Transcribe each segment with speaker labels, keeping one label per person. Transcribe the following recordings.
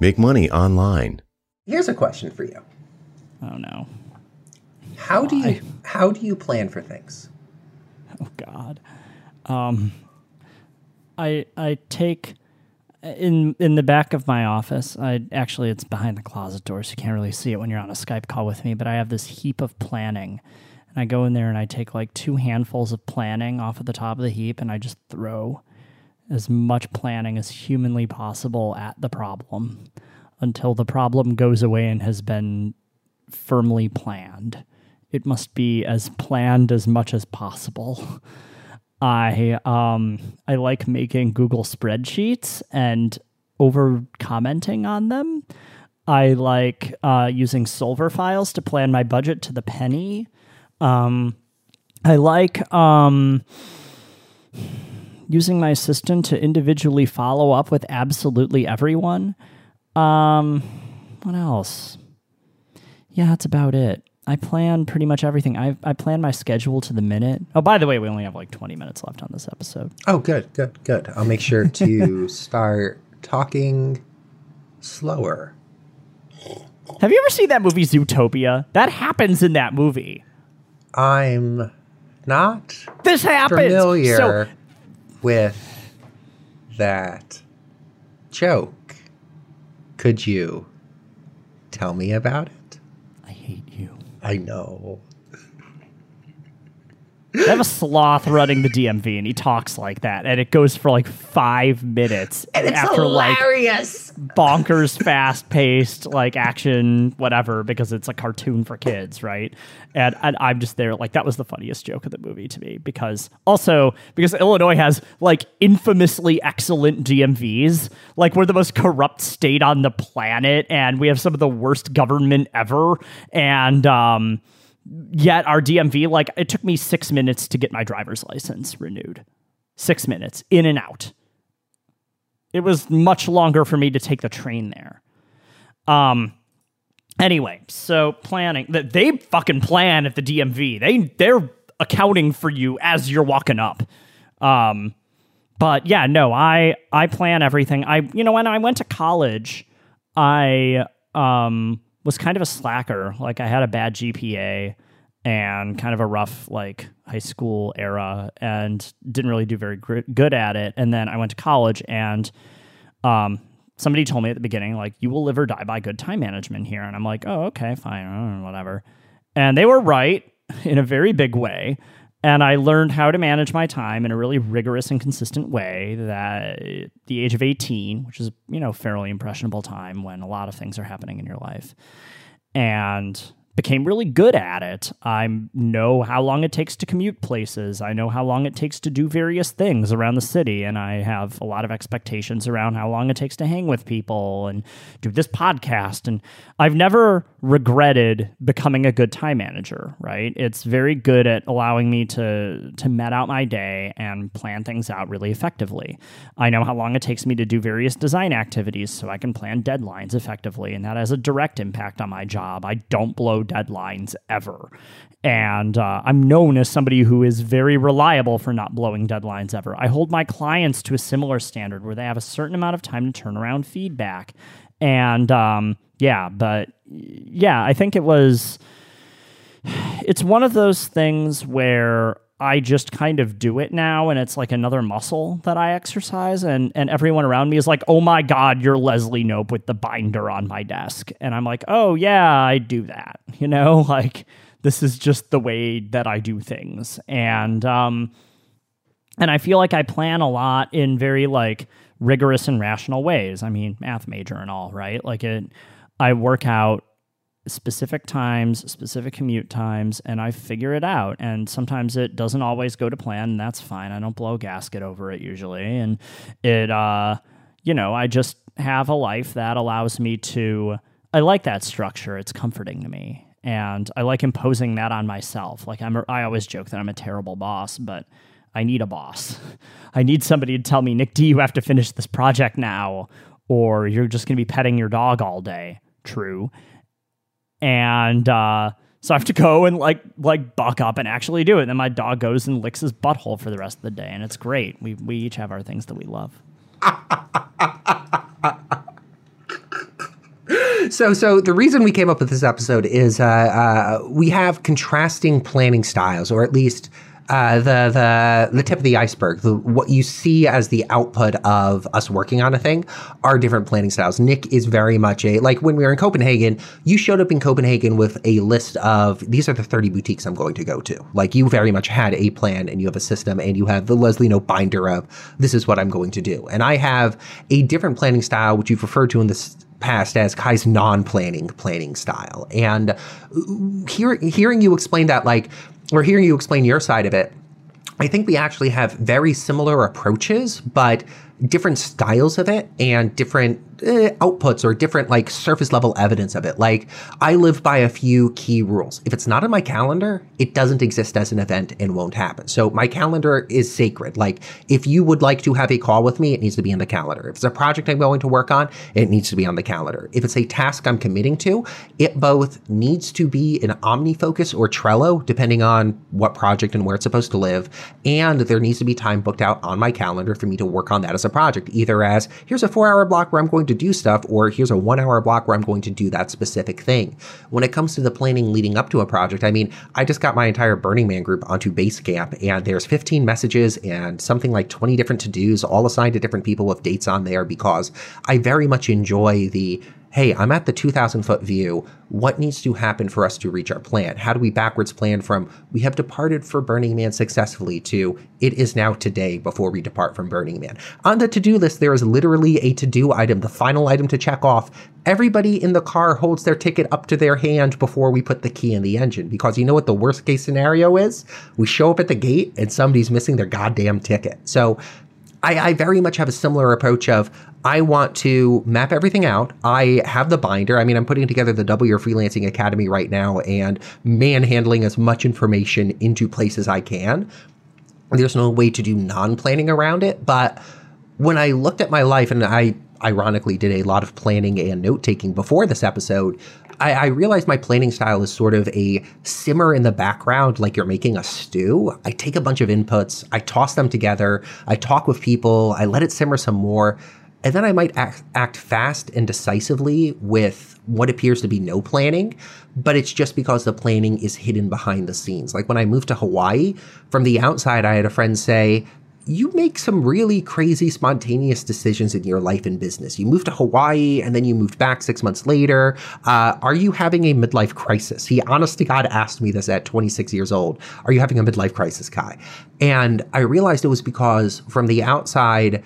Speaker 1: Make money online.
Speaker 2: Here's a question for you.
Speaker 3: Oh no.
Speaker 2: How do you how do you plan for things?
Speaker 3: Oh God. Um, I I take in in the back of my office. I actually it's behind the closet door, so you can't really see it when you're on a Skype call with me. But I have this heap of planning, and I go in there and I take like two handfuls of planning off of the top of the heap, and I just throw as much planning as humanly possible at the problem until the problem goes away and has been firmly planned. It must be as planned as much as possible. I um I like making Google spreadsheets and over commenting on them. I like uh, using Solver files to plan my budget to the penny. Um, I like um, using my assistant to individually follow up with absolutely everyone. Um, what else? Yeah, that's about it. I plan pretty much everything. I I plan my schedule to the minute. Oh, by the way, we only have like 20 minutes left on this episode.
Speaker 2: Oh, good, good, good. I'll make sure to start talking slower.
Speaker 3: Have you ever seen that movie Zootopia? That happens in that movie.
Speaker 2: I'm not
Speaker 3: This happens.
Speaker 2: familiar
Speaker 3: So
Speaker 2: with that joke. Could you tell me about it?
Speaker 3: I hate you.
Speaker 2: I know.
Speaker 3: I have a sloth running the DMV, and he talks like that, and it goes for like five minutes And it's after like bonkers, fast paced, like action, whatever, because it's a cartoon for kids, right? And, and I'm just there, like, that was the funniest joke of the movie to me, because also, because Illinois has like infamously excellent DMVs, like, we're the most corrupt state on the planet, and we have some of the worst government ever. And, um, yet our DMV, like, it took me six minutes to get my driver's license renewed. Six minutes in and out it was much longer for me to take the train there. Um anyway, so planning that they fucking plan at the DMV. They they're accounting for you as you're walking up. Um but yeah, no, I I plan everything. I you know when I went to college, I um was kind of a slacker. Like I had a bad GPA and kind of a rough like high school era and didn't really do very good at it. And then I went to college and um somebody told me at the beginning like you will live or die by good time management here and I'm like, "Oh, okay, fine, whatever." And they were right in a very big way. And I learned how to manage my time in a really rigorous and consistent way that at the age of 18, which is, you know, fairly impressionable time when a lot of things are happening in your life. And became really good at it. I know how long it takes to commute places. I know how long it takes to do various things around the city. And I have a lot of expectations around how long it takes to hang with people and do this podcast. And I've never regretted becoming a good time manager, right? It's very good at allowing me to to met out my day and plan things out really effectively. I know how long it takes me to do various design activities so I can plan deadlines effectively and that has a direct impact on my job. I don't blow deadlines ever. And uh, I'm known as somebody who is very reliable for not blowing deadlines ever. I hold my clients to a similar standard where they have a certain amount of time to turn around feedback. And um, yeah, but yeah, I think it was. It's one of those things where I just kind of do it now and it's like another muscle that I exercise and and everyone around me is like, "Oh my god, you're Leslie Knope with the binder on my desk." And I'm like, "Oh yeah, I do that." You know, like this is just the way that I do things. And um and I feel like I plan a lot in very like rigorous and rational ways. I mean, math major and all, right? Like it I work out specific times, specific commute times, and I figure it out. And sometimes it doesn't always go to plan, and that's fine. I don't blow a gasket over it usually. And it, uh, you know, I just have a life that allows me to, I like that structure. It's comforting to me. And I like imposing that on myself. Like I'm, I always joke that I'm a terrible boss, but I need a boss. I need somebody to tell me, Nick D, you have to finish this project now, or you're just going to be petting your dog all day. True and uh, so I have to go and like like buck up and actually do it. And then my dog goes and licks his butthole for the rest of the day, and it's great. We we each have our things that we love.
Speaker 2: so, so the reason we came up with this episode is uh, uh, we have contrasting planning styles, or at least uh, the the the tip of the iceberg, the, what you see as the output of us working on a thing, are different planning styles. Nick is very much a like when we were in Copenhagen. You showed up in Copenhagen with a list of these are the thirty boutiques I'm going to go to. Like you very much had a plan and you have a system and you have the Leslie Knope binder of this is what I'm going to do. And I have a different planning style, which you've referred to in this past as Kai's non-planning planning style. And uh, hear, hearing you explain that, like or hearing you explain your side of it, I think we actually have very similar approaches, but different styles of it and different uh, outputs or different like surface level evidence of it. Like I live by a few key rules. If it's not in my calendar, it doesn't exist as an event and won't happen. So my calendar is sacred. Like if you would like to have a call with me, it needs to be in the calendar. If it's a project I'm going to work on, it needs to be on the calendar. If it's a task I'm committing to, it both needs to be in OmniFocus or Trello, depending on what project and where it's supposed to live. And there needs to be time booked out on my calendar for me to work on that as a project, either as here's a four hour block where I'm going to do stuff, or here's a one hour block where I'm going to do that specific thing. When it comes to the planning leading up to a project, I mean, I just got my entire Burning Man group onto Basecamp, and there's 15 messages and something like 20 different to dos, all assigned to different people with dates on there because I very much enjoy the hey, I'm at the 2,000 foot view. What needs to happen for us to reach our plan? How do we backwards plan from we have departed for Burning Man successfully to it is now today before we depart from Burning Man? On the to do list, there is literally a to do item, the final item to check off. Everybody in the car holds their ticket up to their hand before we put the key in the engine because you know what the worst case scenario is? We show up at the gate and somebody's missing their goddamn ticket. So I, I, very much have a similar approach of I want to map everything out. I have the binder. I mean, I'm putting together the Double Your Freelancing Academy right now and manhandling as much information into place as I can. There's no way to do non planning around it. But when I looked at my life, and I ironically did a lot of planning and note taking before this episode, I, I realized my planning style is sort of a simmer in the background, like you're making a stew. I take a bunch of inputs, I toss them together, I talk with people, I let it simmer some more and then I might act, act fast and decisively with what appears to be no planning, but it's just because the planning is hidden behind the scenes. Like when I moved to Hawaii, from the outside, I had a friend say, you make some really crazy spontaneous decisions in your life and business. You moved to Hawaii and then you moved back six months later. Uh, are you having a midlife crisis? He honest to God asked me this at 26 years old. Are you having a midlife crisis, Kai? And I realized it was because from the outside,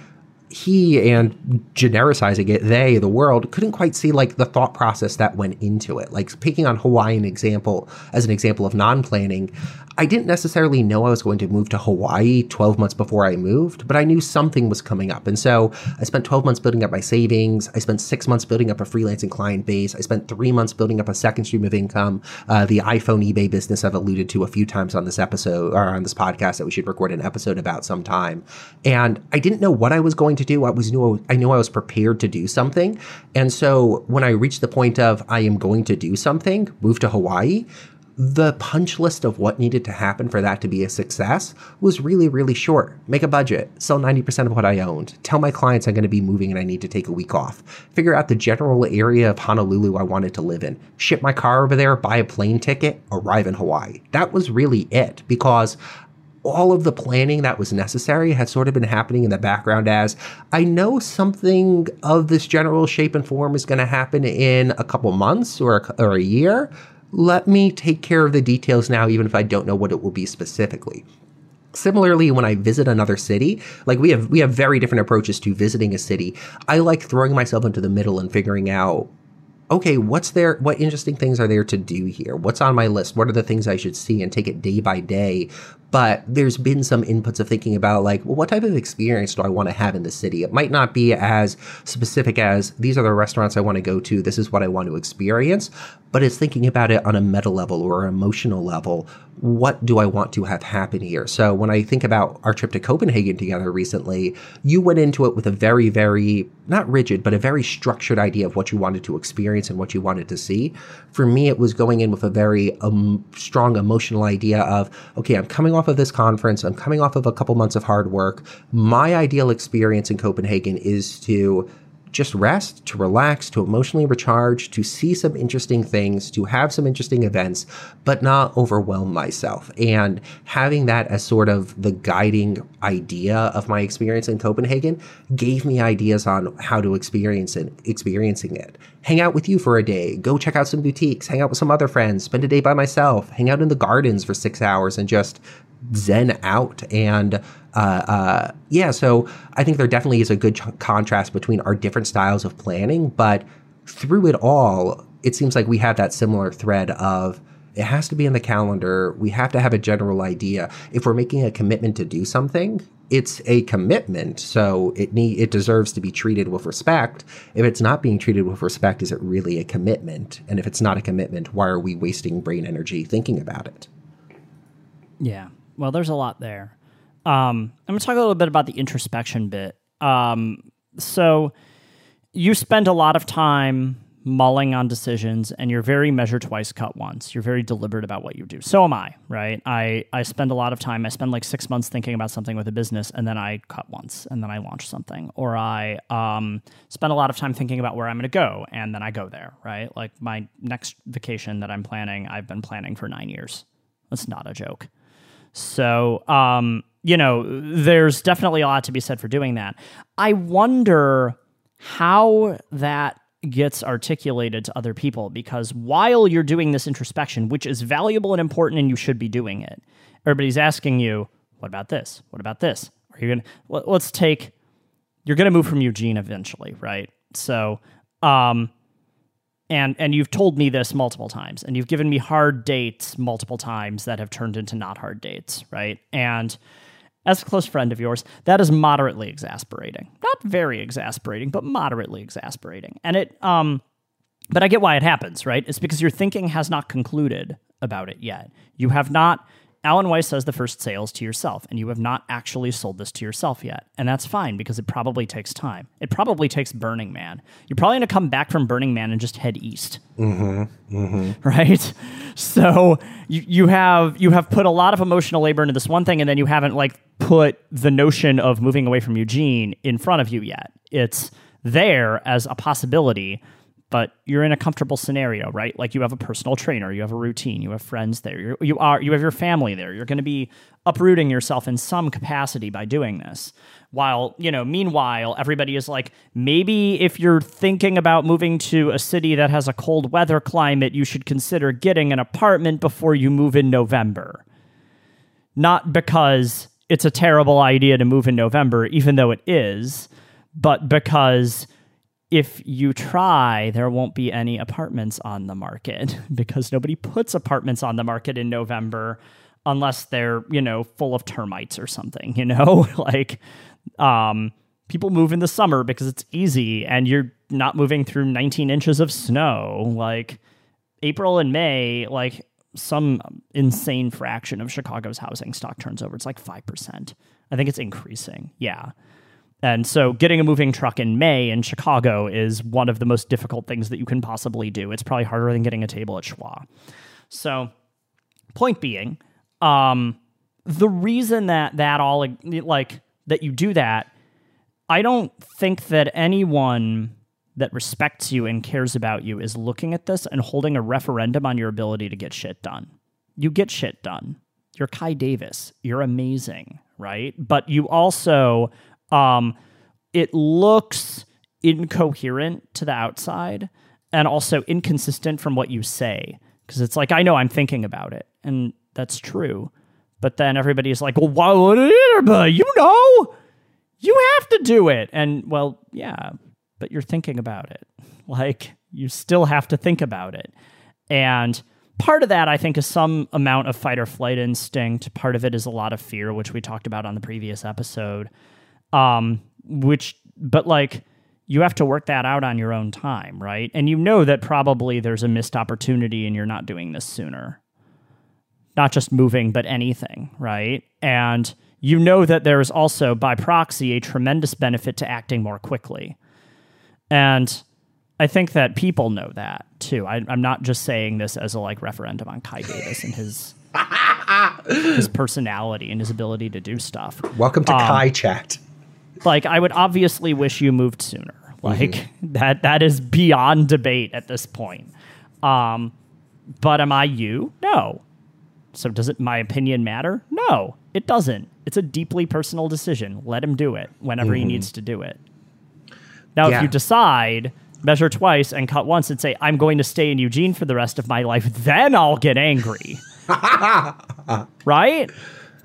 Speaker 2: he and genericizing it, they, the world, couldn't quite see like the thought process that went into it. Like picking on Hawaiian example as an example of non-planning, I didn't necessarily know I was going to move to Hawaii 12 months before I moved, but I knew something was coming up. And so I spent 12 months building up my savings. I spent six months building up a freelancing client base. I spent three months building up a second stream of income. Uh, the iPhone eBay business I've alluded to a few times on this episode or on this podcast that we should record an episode about sometime. And I didn't know what I was going to do. I was knew I knew I was prepared to do something. And so when I reached the point of I am going to do something, move to Hawaii, the punch list of what needed to happen for that to be a success was really, really short. Make a budget, sell 90% of what I owned, tell my clients I'm going to be moving and I need to take a week off, figure out the general area of Honolulu I wanted to live in, ship my car over there, buy a plane ticket, arrive in Hawaii. That was really it because all of the planning that was necessary had sort of been happening in the background as I know something of this general shape and form is going to happen in a couple months or a, or a year let me take care of the details now, even if I don't know what it will be specifically. Similarly, when I visit another city, like we have we have very different approaches to visiting a city. I like throwing myself into the middle and figuring out okay, what's there? What interesting things are there to do here? What's on my list? What are the things I should see and take it day by day but there's been some inputs of thinking about like well what type of experience do i want to have in the city? It might not be as specific as these are the restaurants i want to go to this is what i want to experience but it's thinking about it on a meta level or emotional level. What do i want to have happen here? So when i think about our trip to copenhagen together recently you went into it with a very very not rigid but a very structured idea of what you wanted to experience and what you wanted to see. For me it was going in with a very um, strong emotional idea of okay i'm coming off of this conference. I'm coming off of a couple months of hard work. My ideal experience in Copenhagen is to just rest, to relax, to emotionally recharge, to see some interesting things, to have some interesting events, but not overwhelm myself. And having that as sort of the guiding idea of my experience in Copenhagen gave me ideas on how to experience it, experiencing it. Hang out with you for a day, go check out some boutiques, hang out with some other friends, spend a day by myself, hang out in the gardens for six hours and just zen out and uh, uh, yeah so i think there definitely is a good ch- contrast between our different styles of planning but through it all it seems like we have that similar thread of it has to be in the calendar we have to have a general idea. If we're making a commitment to do something it's a commitment so it need it deserves to be treated with respect. If it's not being treated with respect is it really a commitment? And if it's not a commitment why are we wasting brain energy thinking about it?
Speaker 3: Yeah well, there's a lot there. Um, I'm going to talk a little bit about the introspection bit. Um, so, you spend a lot of time mulling on decisions and you're very measure twice cut once. You're very deliberate about what you do. So am i right? I i spend a lot of time i spend like six months thinking about something with a business and then i cut once and then i launch something. Or i um, spend a lot of time thinking about where i'm going to go and then i go there right? Like my next vacation that i'm planning i've been planning for nine years. That's not a joke so, um, you know, there's definitely a lot to be said for doing that. I wonder how that gets articulated to other people because while you're doing this introspection, which is valuable and important and you should be doing it, everybody's asking you, what about this? What about this? Are you going to, let's take, you're going to move from Eugene eventually, right? So, um, and and you've told me this multiple times and you've given me hard dates multiple times that have turned into not hard dates right? And as a close friend of yours that is moderately exasperating. Not very exasperating but moderately exasperating. And it um but i get why it happens right? It's because your thinking has not concluded about it yet. You have not Alan Weiss says the first sales to yourself, and you have not actually sold this to yourself yet. And that's fine because it probably takes time. It probably takes Burning Man. You're probably going to come back from Burning Man and just head east.
Speaker 2: Mm-hmm, mm-hmm.
Speaker 3: Right? So you, you have you have put a lot of emotional labor into this one thing, and then you haven't like put the notion of moving away from Eugene in front of you yet. It's there as a possibility but you're in a comfortable scenario, right? Like you have a personal trainer, you have a routine, you have friends there, you're, you are you have your family there. You're going to be uprooting yourself in some capacity by doing this. While you know, meanwhile, everybody is like, maybe if you're thinking about moving to a city that has a cold weather climate, you should consider getting an apartment before you move in November. Not because it's a terrible idea to move in November, even though it is, but because if you try, there won't be any apartments on the market because nobody puts apartments on the market in November unless they're, you know, full of termites or something, you know? like um people move in the summer because it's easy and you're not moving through 19 inches of snow. Like April and May, like some insane fraction of Chicago's housing stock turns over. It's like 5%. I think it's increasing. Yeah. And so getting a moving truck in May in Chicago is one of the most difficult things that you can possibly do. It's probably harder than getting a table at Schwa. So, point being, um, the reason that that all like that you do that, I don't think that anyone that respects you and cares about you is looking at this and holding a referendum on your ability to get shit done. You get shit done. You're Kai Davis. You're amazing, right? But you also um, it looks incoherent to the outside and also inconsistent from what you say because it's like I know I'm thinking about it and that's true, but then everybody's like, "Well, why would it? You know, you have to do it." And well, yeah, but you're thinking about it. Like you still have to think about it, and part of that I think is some amount of fight or flight instinct. Part of it is a lot of fear, which we talked about on the previous episode um, which but like you have to work that out on your own time, right? And you know that probably there's a missed opportunity and you're not doing this sooner. Not just moving, but anything, right? And you know that there's also, by proxy, a tremendous benefit to acting more quickly. And I think that people know that too. I, am not just saying this as a like referendum on Kai Davis and his his personality and his ability to do stuff.
Speaker 2: Welcome to um, Kai Chat
Speaker 3: like I would obviously wish you moved sooner. Like mm-hmm. that that is beyond debate at this point. Um, but am I you? No. So does it my opinion matter? No, it doesn't. It's a deeply personal decision. Let him do it whenever mm-hmm. he needs to do it. Now, yeah. if you decide measure twice and cut once and say I'm going to stay in Eugene for the rest of my life, then I'll get angry. right?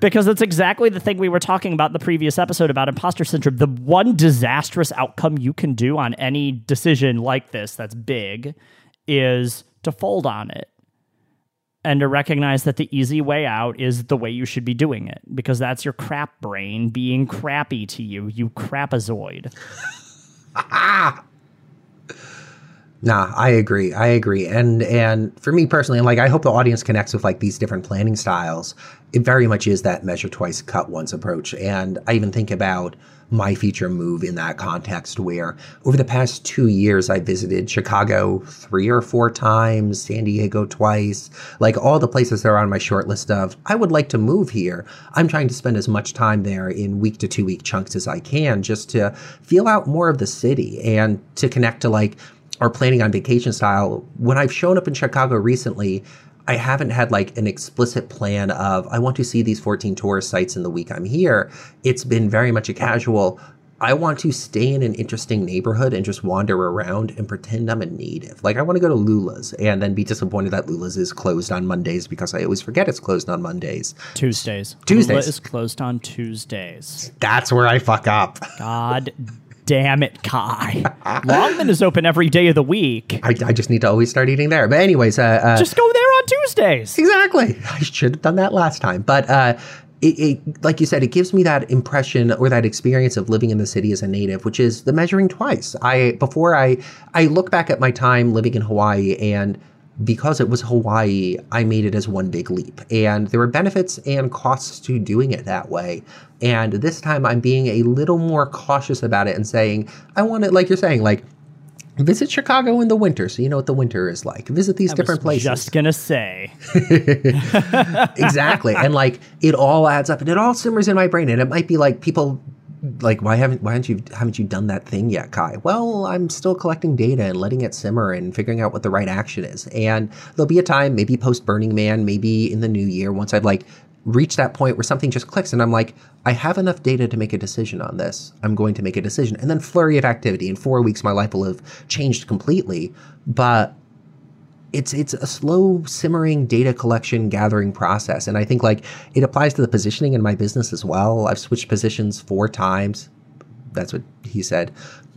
Speaker 3: Because it's exactly the thing we were talking about in the previous episode about imposter syndrome. The one disastrous outcome you can do on any decision like this that's big is to fold on it and to recognize that the easy way out is the way you should be doing it because that's your crap brain being crappy to you, you crapazoid.
Speaker 2: Nah, I agree. I agree. And and for me personally, and like I hope the audience connects with like these different planning styles. It very much is that measure twice, cut once approach. And I even think about my feature move in that context where over the past two years I visited Chicago three or four times, San Diego twice, like all the places that are on my short list of I would like to move here. I'm trying to spend as much time there in week to two week chunks as I can just to feel out more of the city and to connect to like our planning on vacation style. When I've shown up in Chicago recently, I haven't had like an explicit plan of I want to see these 14 tourist sites in the week I'm here. It's been very much a casual. I want to stay in an interesting neighborhood and just wander around and pretend I'm a native. Like I want to go to Lula's and then be disappointed that Lula's is closed on Mondays because I always forget it's closed on Mondays.
Speaker 3: Tuesdays.
Speaker 2: Tuesdays. Lula
Speaker 3: is closed on Tuesdays.
Speaker 2: That's where I fuck up.
Speaker 3: God damn it, Kai. Longman is open every day of the week.
Speaker 2: I, I just need to always start eating there. But anyways, uh, uh,
Speaker 3: just go there on Tuesdays.
Speaker 2: Exactly. I should have done that last time. But uh, it, it, like you said, it gives me that impression or that experience of living in the city as a native, which is the measuring twice. I before I I look back at my time living in Hawaii and because it was Hawaii, I made it as one big leap. And there were benefits and costs to doing it that way. And this time I'm being a little more cautious about it and saying, I want it, like you're saying, like, visit Chicago in the winter so you know what the winter is like. Visit these I different places.
Speaker 3: I'm just gonna say.
Speaker 2: exactly. and like, it all adds up and it all simmers in my brain. And it might be like people like why haven't why haven't you haven't you done that thing yet, Kai? Well, I'm still collecting data and letting it simmer and figuring out what the right action is. And there'll be a time, maybe post Burning Man, maybe in the new year, once I've like reached that point where something just clicks and I'm like, I have enough data to make a decision on this. I'm going to make a decision. And then flurry of activity. In four weeks, my life will have changed completely. But it's it's a slow simmering data collection gathering process. And i think like it applies to the positioning in my business as well. I've switched positions four times. That's what he said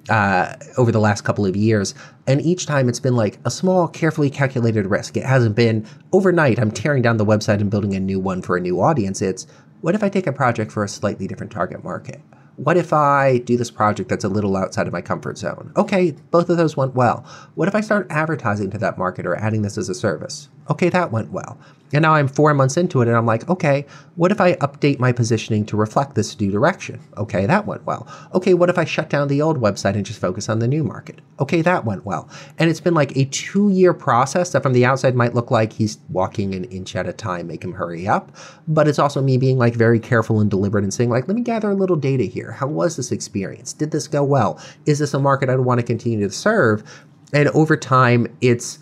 Speaker 2: uh, over the last couple of years. And each time it's been like a small carefully calculated risk. It hasn't been overnight i'm tearing down the website and building a new one for a new audience. It's what if i take a project for a slightly different target market what if I do this project that's a little outside of my comfort zone? Okay, both of those went well. What if I start advertising to that market or adding this as a service? Okay, that went well. And now I'm four months into it and I'm like, okay, what if I update my positioning to reflect this new direction? Okay, that went well. Okay, what if I shut down the old website and just focus on the new market? Okay, that went well. And it's been like a two year process that from the outside might look like he's walking an inch at a time, make him hurry up. But it's also me being like very careful and deliberate and saying, like, let me gather a little data here. How was this experience? Did this go well? Is this a market I'd want to continue to serve? And over time, it's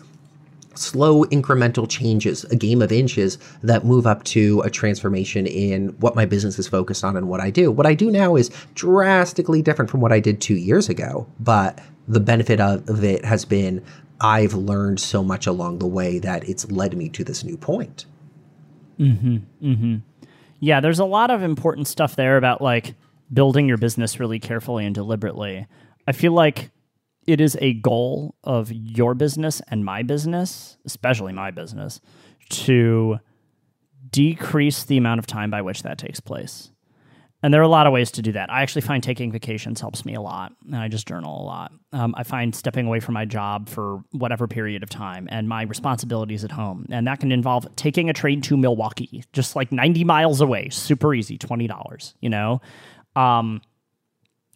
Speaker 2: slow incremental changes, a game of inches that move up to a transformation in what my business is focused on and what I do. What I do now is drastically different from what I did two years ago, but the benefit of it has been I've learned so much along the way that it's led me to this new point.
Speaker 3: Mm-hmm. Mm-hmm. Yeah, there's a lot of important stuff there about like building your business really carefully and deliberately. I feel like it is a goal of your business and my business, especially my business, to decrease the amount of time by which that takes place. And there are a lot of ways to do that. I actually find taking vacations helps me a lot, and I just journal a lot. Um, I find stepping away from my job for whatever period of time and my responsibilities at home, and that can involve taking a train to Milwaukee, just like 90 miles away, super easy, $20, you know? Um,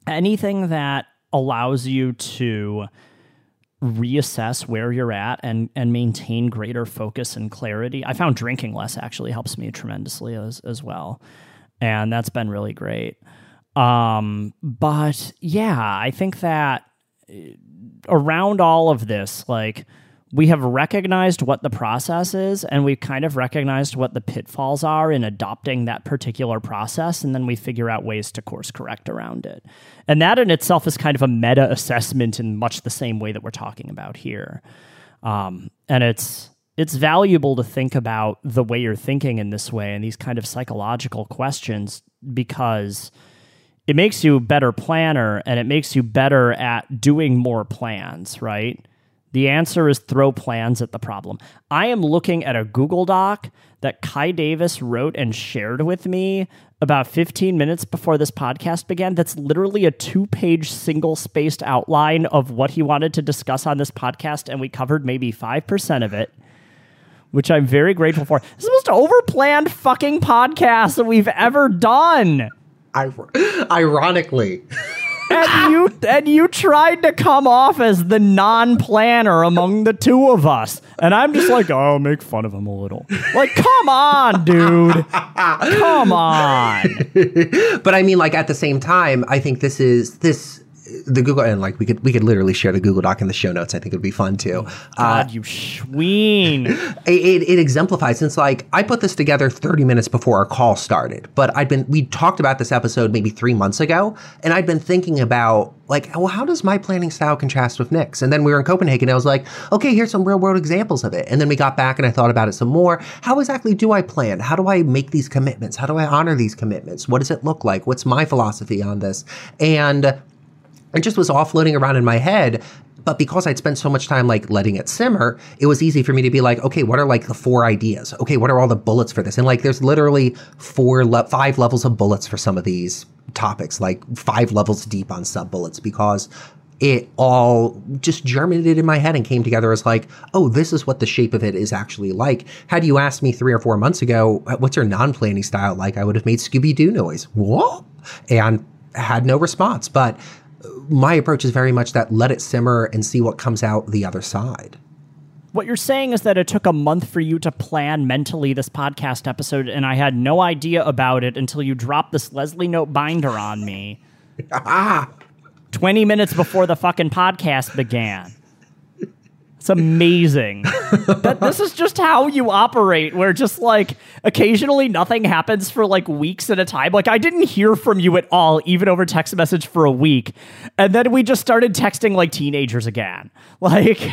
Speaker 3: anything that allows you to reassess where you're at and and maintain greater focus and clarity. I found drinking less actually helps me tremendously as as well. And that's been really great. Um but yeah, I think that around all of this, like we have recognized what the process is and we've kind of recognized what the pitfalls are in adopting that particular process and then we figure out ways to course correct around it. And that in itself is kind of a meta assessment in much the same way that we're talking about here. Um, and it's it's valuable to think about the way you're thinking in this way and these kind of psychological questions because it makes you a better planner and it makes you better at doing more plans right the answer is throw plans at the problem. I am looking at a Google Doc that Kai Davis wrote and shared with me about 15 minutes before this podcast began. That's literally a two page single spaced outline of what he wanted to discuss on this podcast, and we covered maybe 5% of it. Which I'm very grateful for. This is the most overplanned fucking podcast that we've ever done.
Speaker 2: Ironically.
Speaker 3: And you and you tried to come off as the non-planner among the two of us, and I'm just like, oh, make fun of him a little. Like, come on, dude, come on.
Speaker 2: but I mean, like at the same time, I think this is this the Google and like we could we could literally share the Google Doc in the show notes. I think it would be fun too.
Speaker 3: God, uh, you schween.
Speaker 2: It, it, exemplifies since like I put this together 30 minutes before our call started, but I'd been we talked about this episode maybe three months ago, and I'd been thinking about like, well, how does my planning style contrast with Nick's? And then we were in Copenhagen. And I was like, okay, here's some real world examples of it. And then we got back and I thought about it some more. How exactly do I plan? How do I make these commitments? How do I honor these commitments? What does it look like? What's my philosophy on this? And it just was all floating around in my head but because I'd spent so much time like letting it simmer, it was easy for me to be like, okay, what are like the four ideas? Okay, what are all the bullets for this? And like, there's literally four, le- five levels of bullets for some of these topics, like five levels deep on sub bullets, because it all just germinated in my head and came together as like, oh, this is what the shape of it is actually like. Had you asked me three or four months ago, uh, what's your non-planning style like? I would have made Scooby Doo noise, what? And had no response. But my approach is very much that let it simmer and see what comes out the other side.
Speaker 3: What you're saying is that it took a month for you to plan mentally this podcast episode, and I had no idea about it until you dropped this Leslie Knope binder on me. ah! 20 minutes before the fucking podcast began. It's amazing. That this is just how you operate, where just like occasionally nothing happens for like weeks at a time. Like I didn't hear from you at all, even over text message for a week. And then we just started texting like teenagers again. Like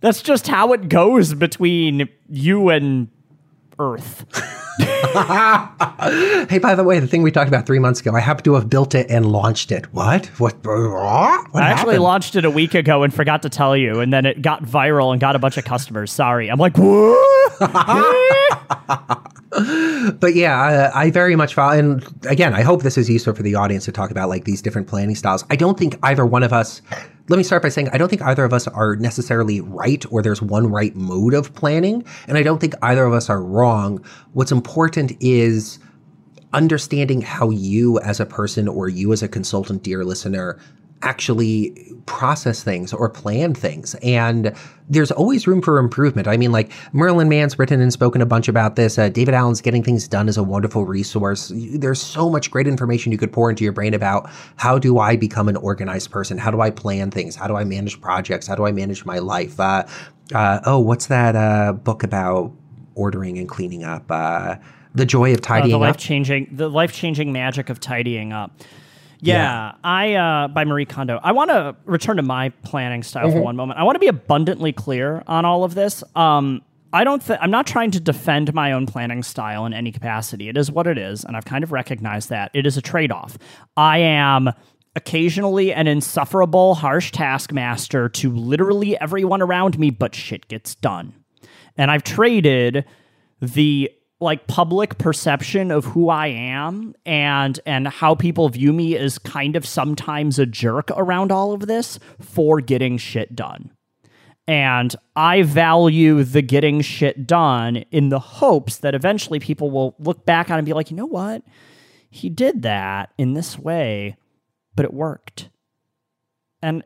Speaker 3: that's just how it goes between you and Earth.
Speaker 2: hey, by the way, the thing we talked about three months ago, I happen to have built it and launched it. What? What? what
Speaker 3: I actually happened? launched it a week ago and forgot to tell you, and then it got viral and got a bunch of customers. Sorry. I'm like, what?
Speaker 2: but yeah, I, I, very much follow. And again, I hope this is useful for the audience to talk about like these different planning styles. I don't think either one of us. Let me start by saying I don't think either of us are necessarily right or there's one right mode of planning, and I don't think either of us are wrong. What's important is understanding how you as a person or you as a consultant, dear listener, actually process things or plan things. And there's always room for improvement. I mean, like Merlin Mann's written and spoken a bunch about this. Uh, David Allen's Getting Things Done is a wonderful resource. There's so much great information you could pour into your brain about how do I become an organized person? How do I plan things? How do I manage projects? How do I manage my life? Uh, uh, oh, what's that uh, book about ordering and cleaning up? Uh, the joy of tidying
Speaker 3: uh, the
Speaker 2: life
Speaker 3: changing the life changing magic of tidying up. Yeah, yeah. I uh, by Marie Kondo. I want to return to my planning style mm-hmm. for one moment. I want to be abundantly clear on all of this. Um, I don't. Th- I'm not trying to defend my own planning style in any capacity. It is what it is, and I've kind of recognized that it is a trade off. I am occasionally an insufferable, harsh taskmaster to literally everyone around me, but shit gets done. And I've traded the like public perception of who I am and and how people view me as kind of sometimes a jerk around all of this for getting shit done. And I value the getting shit done in the hopes that eventually people will look back on and be like, you know what? He did that in this way, but it worked. And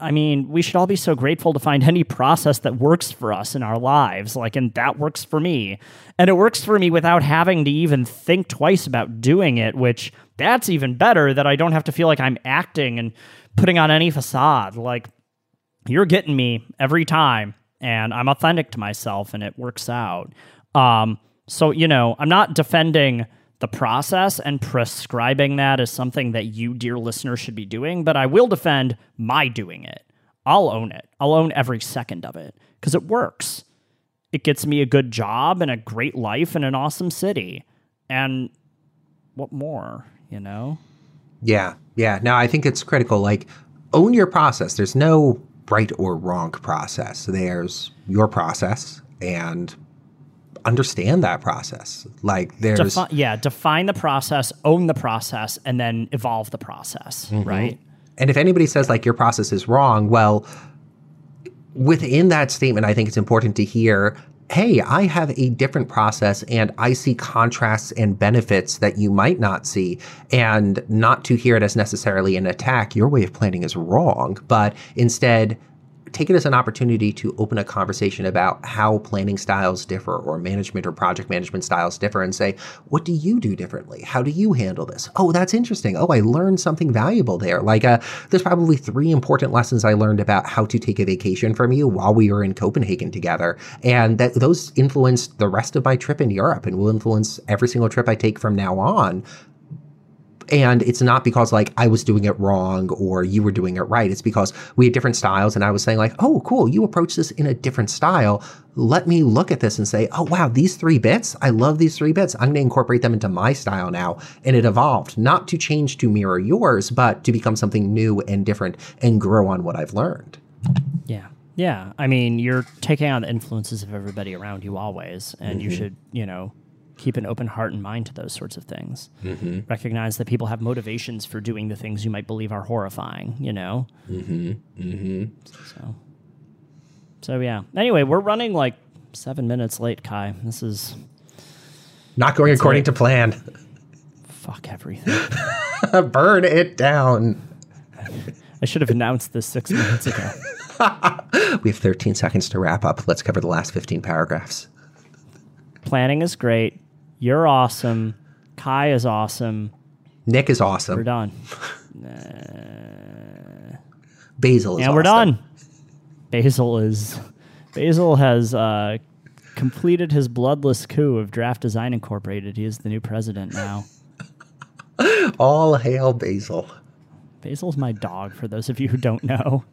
Speaker 3: I mean, we should all be so grateful to find any process that works for us in our lives. Like, and that works for me. And it works for me without having to even think twice about doing it, which that's even better that I don't have to feel like I'm acting and putting on any facade. Like, you're getting me every time, and I'm authentic to myself, and it works out. Um, so, you know, I'm not defending the process and prescribing that as something that you, dear listener, should be doing, but I will defend my doing it. I'll own it. I'll own every second of it because it works. It gets me a good job and a great life in an awesome city. And what more, you know?
Speaker 2: Yeah. Yeah. No, I think it's critical. Like, own your process. There's no right or wrong process. There's your process and understand that process. Like there's
Speaker 3: Defi- yeah, define the process, own the process, and then evolve the process, mm-hmm. right?
Speaker 2: And if anybody says like your process is wrong, well, within that statement, I think it's important to hear hey, I have a different process and I see contrasts and benefits that you might not see, and not to hear it as necessarily an attack. Your way of planning is wrong, but instead, take it as an opportunity to open a conversation about how planning styles differ or management or project management styles differ and say, what do you do differently? How do you handle this? Oh, that's interesting. Oh, I learned something valuable there. Like, uh, there's probably three important lessons I learned about how to take a vacation from you while we were in Copenhagen together. And that those influenced the rest of my trip in Europe and will influence every single trip I take from now on and it's not because like I was doing it wrong or you were doing it right. It's because we had different styles and I was saying like, oh, cool, you approach this in a different style. Let me look at this and say, oh, wow, these three bits, I love these three bits. I'm going to incorporate them into my style now. And it evolved, not to change to mirror yours, but to become something new and different and grow on what I've learned.
Speaker 3: Yeah. Yeah. I mean, you're taking on the influences of everybody around you always, and mm-hmm. you should, you know, keep an open heart and mind to those sorts of things. Mm-hmm. Recognize that people have motivations for doing the things you might believe are horrifying. You know. Mm-hmm. Mm-hmm. So. So yeah. Anyway, we're running like seven minutes late, Kai. This is
Speaker 2: not going according to plan.
Speaker 3: Fuck everything.
Speaker 2: Burn it down.
Speaker 3: I should have announced this six minutes ago.
Speaker 2: we have 13 seconds to wrap up. Let's cover the last 15 paragraphs.
Speaker 3: Planning is great. You're awesome. Kai is awesome.
Speaker 2: Nick is awesome.
Speaker 3: We're done.
Speaker 2: Uh, Basil is
Speaker 3: And we're done. Basil is Basil has uh, completed his bloodless coup of Draft Design Incorporated. He is the new president now.
Speaker 2: All hail Basil.
Speaker 3: Basil's my dog, for those of you who don't know.